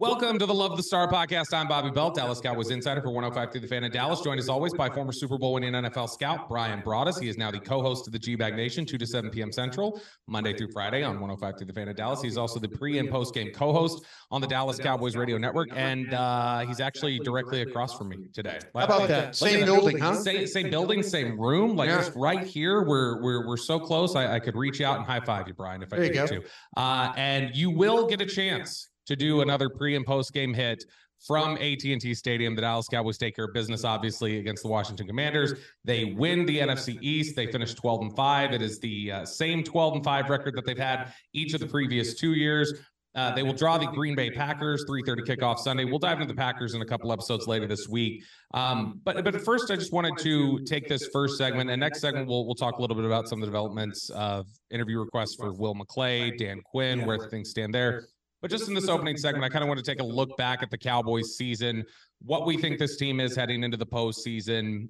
Welcome to the Love the Star podcast. I'm Bobby Belt, Dallas Cowboys insider for 105 through the fan in Dallas. Joined as always by former Super Bowl winning NFL scout Bryan Broaddus. He is now the co-host of the GBag Nation, 2 to 7 p.m. Central, Monday through Friday on 105 through the fan in Dallas. He's also the pre and post game co-host on the Dallas Cowboys radio network, and uh, he's actually directly across from me today. How about that? Same building, huh? Same, same building, same room, like yeah. just right here. We're we're we're so close. I, I, could reach out and high five you, Bryan, if I needed to. Uh, and you will get a chance to do another pre and post game hit from AT&T Stadium. The Dallas Cowboys take care of business, obviously, against the Washington Commanders. They win the NFC East. They finish 12 and five. It is the uh, same 12 and five record that they've had each of the previous two years. Uh, they will draw the Green Bay Packers, 3:30 kickoff Sunday. We'll dive into the Packers in a couple episodes later this week. Um, but but first, I just wanted to take this first segment, and next segment we'll we'll talk a little bit about some of the developments of interview requests for Will McClay, Dan Quinn, where things stand there. But just in this opening segment, I kind of want to take a look back at the Cowboys season, what we think this team is heading into the postseason,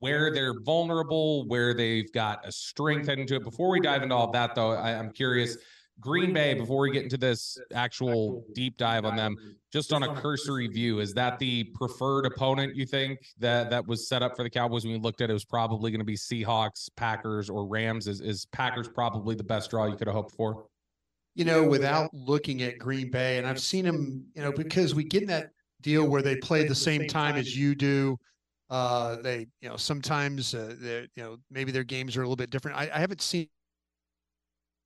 where they're vulnerable, where they've got a strength heading to it. Before we dive into all of that, though, I, I'm curious. Green Bay, before we get into this actual deep dive on them, just on a cursory view, is that the preferred opponent you think that that was set up for the Cowboys when we looked at it was probably going to be Seahawks, Packers, or Rams? Is is Packers probably the best draw you could have hoped for? You know, without looking at Green Bay. And I've seen them, you know, because we get in that deal where they play the same time as you do. Uh, they, you know, sometimes, uh, they, you know, maybe their games are a little bit different. I, I haven't seen,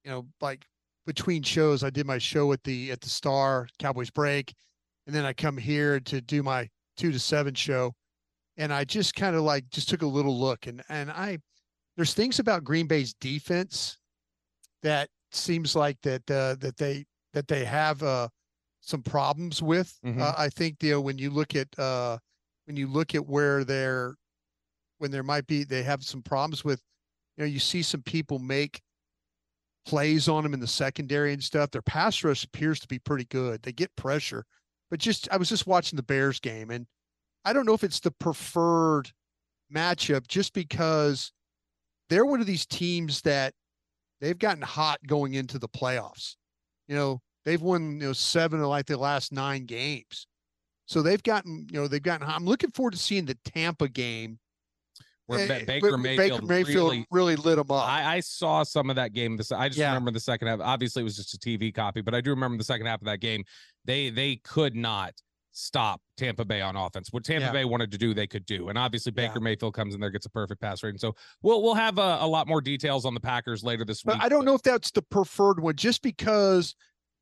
you know, like between shows. I did my show at the at the Star Cowboys break, and then I come here to do my two to seven show, and I just kind of like just took a little look, and and I, there's things about Green Bay's defense that seems like that uh, that they that they have uh, some problems with. Mm-hmm. Uh, I think you know when you look at uh, when you look at where they're when there might be they have some problems with you know you see some people make plays on them in the secondary and stuff. Their pass rush appears to be pretty good. They get pressure, but just I was just watching the Bears game and I don't know if it's the preferred matchup just because they're one of these teams that they've gotten hot going into the playoffs. You know, they've won you know seven of like the last nine games. So they've gotten, you know, they've gotten. Hot. I'm looking forward to seeing the Tampa game where eh, Baker Mayfield, Baker Mayfield really, really, lit them up. I, I, saw some of that game. This I just yeah. remember the second half. Obviously, it was just a TV copy, but I do remember the second half of that game. They they could not stop Tampa Bay on offense. What Tampa yeah. Bay wanted to do, they could do. And obviously Baker yeah. Mayfield comes in there, gets a perfect pass rating. So we'll we'll have a, a lot more details on the Packers later this but week. I don't but... know if that's the preferred one, just because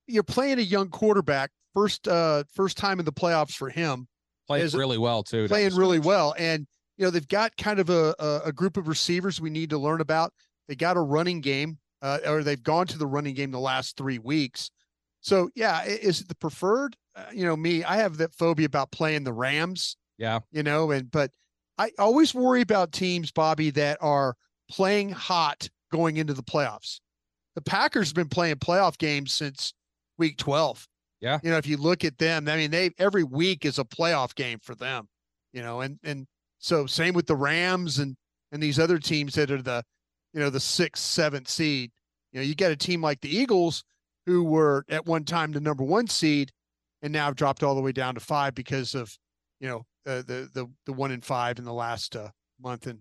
you're playing a young quarterback, first uh first time in the playoffs for him. Plays really well too. Playing really well. And you know, they've got kind of a, a, a group of receivers we need to learn about. They got a running game, uh, or they've gone to the running game the last three weeks. So yeah, is it the preferred? Uh, you know me, I have that phobia about playing the Rams. Yeah, you know, and but I always worry about teams, Bobby, that are playing hot going into the playoffs. The Packers have been playing playoff games since week 12. Yeah. You know, if you look at them, I mean, they every week is a playoff game for them, you know, and and so same with the Rams and and these other teams that are the, you know, the sixth, seventh seed You know, you get a team like the Eagles who were at one time the number one seed and now have dropped all the way down to five because of, you know, uh, the the the one in five in the last uh, month and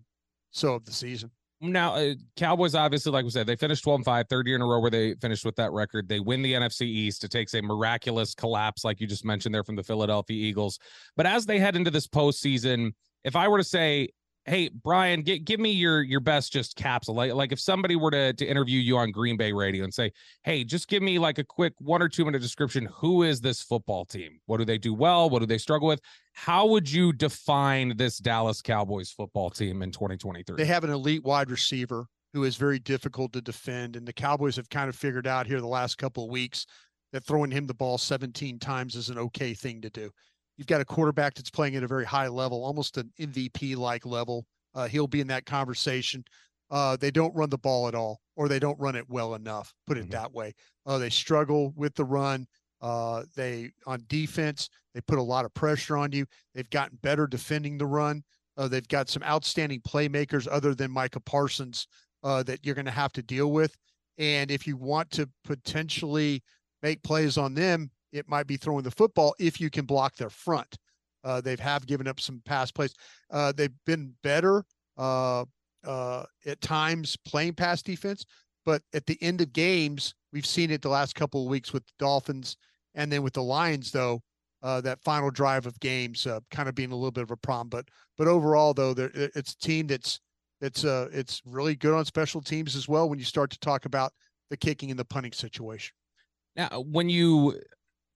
so of the season. Now, uh, Cowboys obviously, like we said, they finished 12 and 5, third year in a row where they finished with that record. They win the NFC East. It takes a miraculous collapse, like you just mentioned there from the Philadelphia Eagles. But as they head into this postseason, if I were to say, hey bryan get, give me your your best just capsule. Like, like if somebody were to, to interview you on green bay radio and say hey just give me like a quick one or two minute description who is this football team? What do they do well? What do they struggle with? How would you define this dallas cowboys football team in 2023 they have an elite wide receiver who is very difficult to defend and the cowboys have kind of figured out here the last couple of weeks that throwing him the ball 17 times is an okay thing to do You've got a quarterback that's playing at a very high level, almost an MVP like level. Uh, he'll be in that conversation. Uh, they don't run the ball at all, or they don't run it well enough. Put it mm-hmm. that way. Uh, they struggle with the run. Uh, they on defense, they put a lot of pressure on you. They've gotten better defending the run. Uh, they've got some outstanding playmakers other than Micah Parsons uh, that you're going to have to deal with. And if you want to potentially make plays on them, it might be throwing the football if you can block their front. Uh, they have given up some pass plays. Uh, they've been better uh, uh, at times playing pass defense, but at the end of games, we've seen it the last couple of weeks with the Dolphins and then with the Lions, though. Uh, that final drive of games uh, kind of being a little bit of a problem, but but overall though, it's a team that's uh it's really good on special teams as well. When you start to talk about the kicking and the punting situation. Now, when you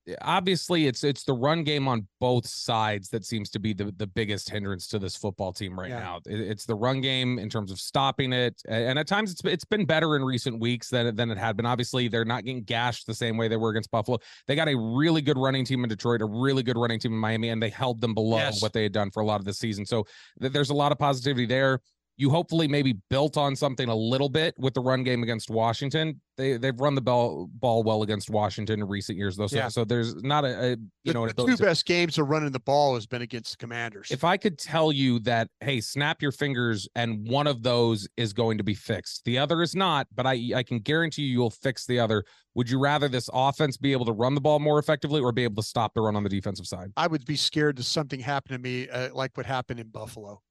Eh, obviously it's it's the run game on both sides that seems to be the, the biggest hindrance to this football team right yeah. now. it's the run game in terms of stopping it, and at times it's it's been better in recent weeks than than it had been. Obviously, they're not getting gashed the same way they were against Buffalo. They got a really good running team in Detroit, a really good running team in Miami, and they held them below yes. what they had done for a lot of the season. So th- there's a lot of positivity there you hopefully maybe built on something a little bit with the run game against Washington. They they've run the ball ball well against Washington in recent years though. So, yeah. so there's not a, a you the, know the two best games of running the ball has been against the Commanders. If I could tell you that, hey, snap your fingers, and one of those is going to be fixed, the other is not, but I I can guarantee you you'll fix the other. Would you rather this offense be able to run the ball more effectively or be able to stop the run on the defensive side? I would be scared that something happened to me uh, like what happened in Buffalo.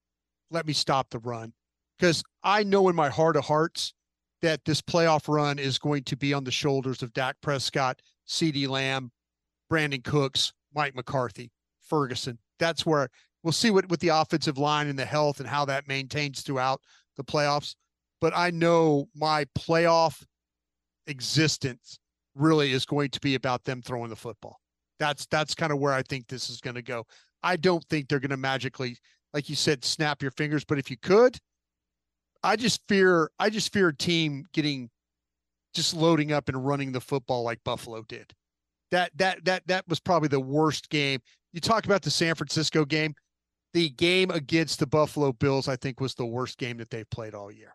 Let me stop the run because I know in my heart of hearts that this playoff run is going to be on the shoulders of Dak Prescott, CeeDee Lamb, Brandin Cooks, Mike McCarthy, Ferguson. That's where we'll see what with the offensive line and the health and how that maintains throughout the playoffs. But I know my playoff existence really is going to be about them throwing the football. That's that's kind of where I think this is going to go. I don't think they're going to magically, like you said, snap your fingers. But if you could, I just fear I just fear a team getting just loading up and running the football like Buffalo did. That that that that was probably the worst game. You talk about the San Francisco game. The game against the Buffalo Bills, I think, was the worst game that they've played all year.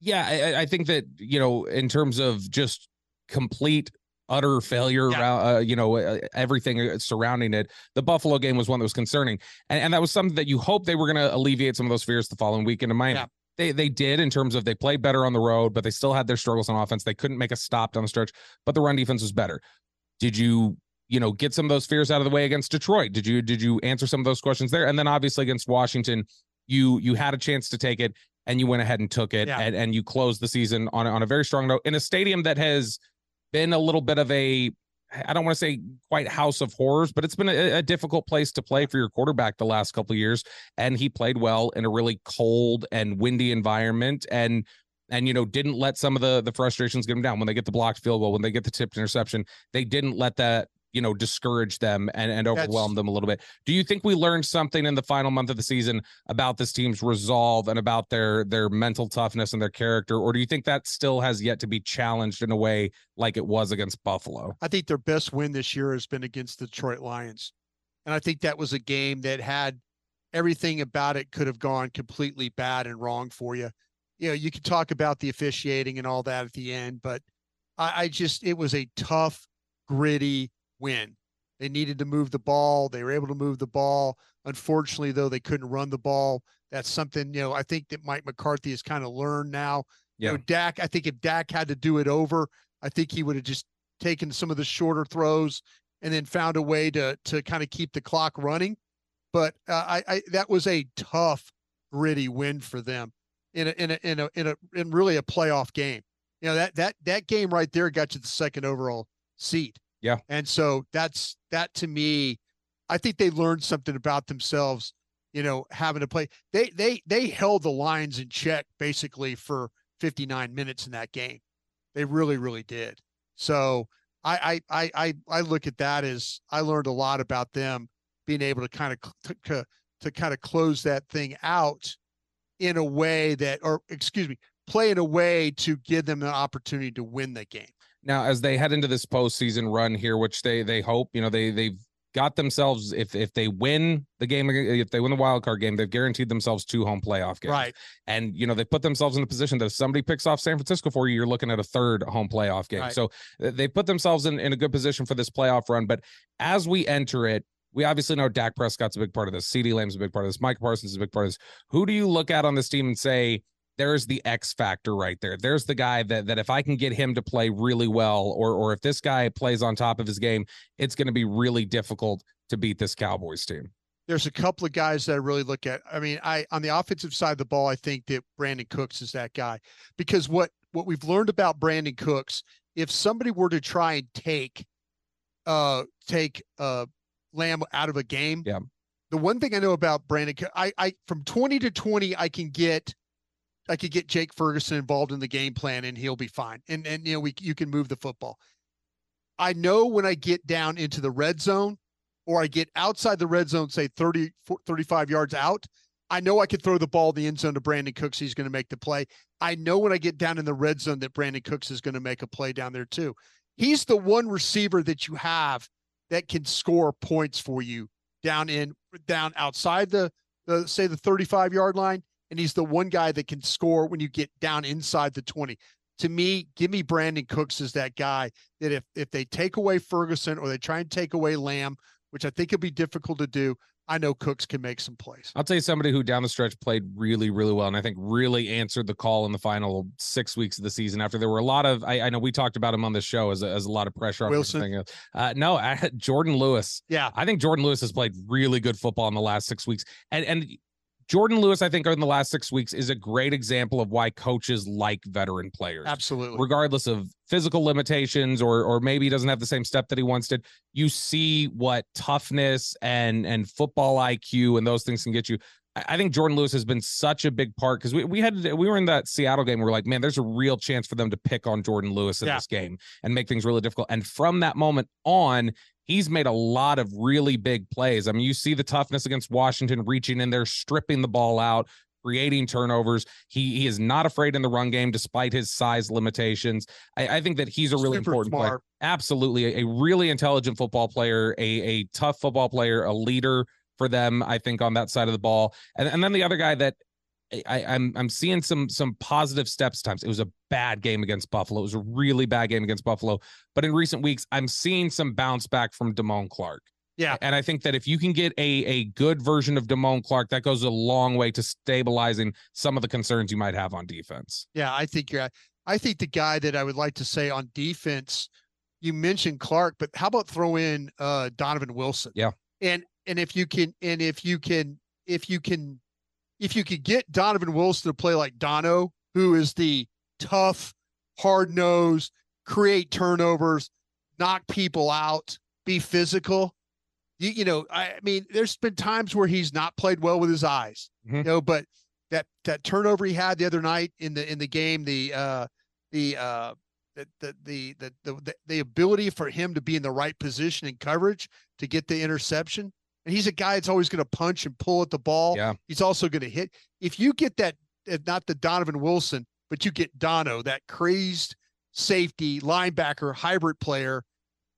Yeah, I, I, think that you know, in terms of just complete utter failure yeah. uh, you know uh, everything uh, surrounding it the buffalo game was one that was concerning. And, and that was something that you hope they were going to alleviate some of those fears the following weekend in miami. Yeah. they they did in terms of they played better on the road but they still had their struggles on offense. They couldn't make a stop down the stretch but the run defense was better. Did you you know get some of those fears out of the way against detroit? Did you did you answer some of those questions there? And then obviously against washington you you had a chance to take it and you went ahead and took it yeah. and, and you closed the season on, on a very strong note in a stadium that has been a little bit of a I don't want to say quite house of horrors, but it's been a, a, difficult place to play for your quarterback the last couple of years. And he played well in a really cold and windy environment, and and you know didn't let some of the the frustrations get him down when they get the blocked field goal, when they get the tipped interception. They didn't let that you know, discourage them and, and overwhelm That's- them a little bit. Do you think we learned something in the final month of the season about this team's resolve and about their their mental toughness and their character, or do you think that still has yet to be challenged in a way like it was against Buffalo? I think their best win this year has been against the Detroit Lions. And I think that was a game that had everything about it could have gone completely bad and wrong for you. You know, you could talk about the officiating and all that at the end, but I, I just, it was a tough, gritty win. They needed to move the ball. They were able to move the ball. Unfortunately, though, they couldn't run the ball. That's something, you know, I think that Mike McCarthy has kind of learned now. You Yeah. know, Dak, I think if Dak had to do it over, I think he would have just taken some of the shorter throws and then found a way to to kind of keep the clock running. But uh, I, I that was a tough, gritty win for them in a in a in a in a in really a playoff game. You know that that that game right there got you the second overall seed. Yeah. And so that's that to me, I think they learned something about themselves. You know, having to play. They they they held the Lions in check basically for 59 minutes in that game. They really really did. So I I I I, look at that as I learned a lot about them being able to kind of to, to, to kind of close that thing out in a way that or excuse me play in a way to give them an opportunity to win the game Now, as they head into this postseason run here, which they they hope, you know, they they've got themselves if if they win the game, if they win the wild card game, they've guaranteed themselves two home playoff games. right And you know, they put themselves in a position that if somebody picks off San Francisco for you, you're looking at a third home playoff game. Right. So they put themselves in, in a good position for this playoff run. But as we enter it, we obviously know Dak Prescott's a big part of this. CeeDee Lamb's a big part of this. Mike Parsons is a big part of this. Who do you look at on this team and say, there's the X factor right there. There's the guy that that if I can get him to play really well, or or if this guy plays on top of his game, it's going to be really difficult to beat this Cowboys team. there's a couple of guys that I really look at. I mean, I on the offensive side of the ball, I think that Brandin Cooks is that guy because what what we've learned about Brandin Cooks, if somebody were to try and take uh take uh Lamb out of a game, Yeah. The one thing I know about Brandin, I I from 20 to 20, I can get I could get Jake Ferguson involved in the game plan and he'll be fine. And and you know, we you can move the football. I know when I get down into the red zone or I get outside the red zone, say 30, 35 yards out, I know I could throw the ball in the end zone to Brandin Cooks. He's going to make the play. I know when I get down in the red zone that Brandin Cooks is going to make a play down there too. He's the one receiver that you have that can score points for you down in down outside the the say the 35 yard line and he's the one guy that can score when you get down inside the 20 to me give me brandin cooks as that guy that if if they take away ferguson or they try and take away lamb which i think it'd be difficult to do i know cooks can make some plays I'll tell you somebody who down the stretch played really, really well, and I think really answered the call in the final six weeks of the season. After there were a lot of, I, I know we talked about him on the show as a, as a lot of pressure on Wilson? Uh, no, I, Jourdan Lewis. yeah I think Jourdan Lewis has played really good football in the last six weeks, and and Jourdan Lewis, I think, in the last six weeks is a great example of why coaches like veteran players absolutely regardless of physical limitations or or maybe he doesn't have the same step that he once did you see what toughness and and football IQ and those things can get you I think Jourdan Lewis has been such a big part because we, we had we were in that Seattle game. We are like, man, there's a real chance for them to pick on Jourdan Lewis in Yeah. this game and make things really difficult. And from that moment on, he's made a lot of really big plays. I mean, you see the toughness against Washington, reaching in there, stripping the ball out, creating turnovers. He he is not afraid in the run game despite his size limitations. I, I think that he's a really Super important player. Absolutely, a, a really intelligent football player, a a tough football player, a leader for them. I think on that side of the ball, and and then the other guy that. I, I'm I'm seeing some some positive steps. Times it was a bad game against Buffalo. It was a really bad game against Buffalo. But in recent weeks, I'm seeing some bounce back from Damone Clark. Yeah. And I think that if you can get a a good version of Damone Clark, that goes a long way to stabilizing some of the concerns you might have on defense. Yeah, I think you're. I think the guy that I would like to say on defense, you mentioned Clark, but how about throw in uh, Donovan Wilson? Yeah. And and if you can, and if you can, if you can, if you could get Donovan Wilson to play like Dono, who is the tough, hard nosed, create turnovers, knock people out, be physical. You, you know, I mean, there's been times where he's not played well with his eyes, Mhm. you know, but that that turnover he had the other night in the in the game, the uh the uh the the the the the, the ability for him to be in the right position in coverage to get the interception. And he's a guy that's always going to punch and pull at the ball. Yeah. He's also going to hit. If you get that, not the Donovan Wilson, but you get Dono, that crazed safety linebacker hybrid player,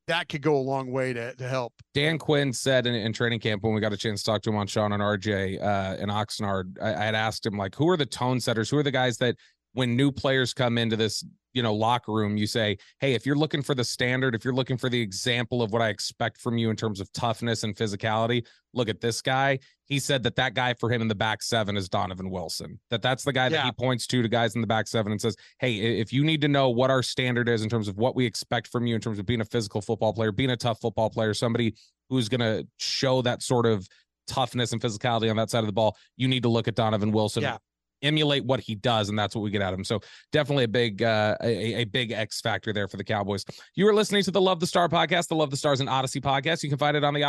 that could go a long way to, to help. Dan Quinn said in, in, training camp when we got a chance to talk to him on Shan and RJ uh, in Oxnard, I, I had asked him like, who are the tone setters? Who are the guys that when new players come into this you know locker room you say hey if you're looking for the standard if you're looking for the example of what i expect from you in terms of toughness and physicality look at this guy. He said that that guy for him in the back seven is donovan wilson that that's the guy that he points to to guys in the back seven and says hey if you need to know what our standard is in terms of what we expect from you in terms of being a physical football player being a tough football player somebody who's going to show that sort of toughness and physicality on that side of the ball you need to look at donovan wilson yeah emulate what he does, and that's what we get out of him. So definitely a big uh, a, a big X factor there for the Cowboys. You are listening to the Love the Star podcast, the Love the Stars and Audacy podcast. You can find it on the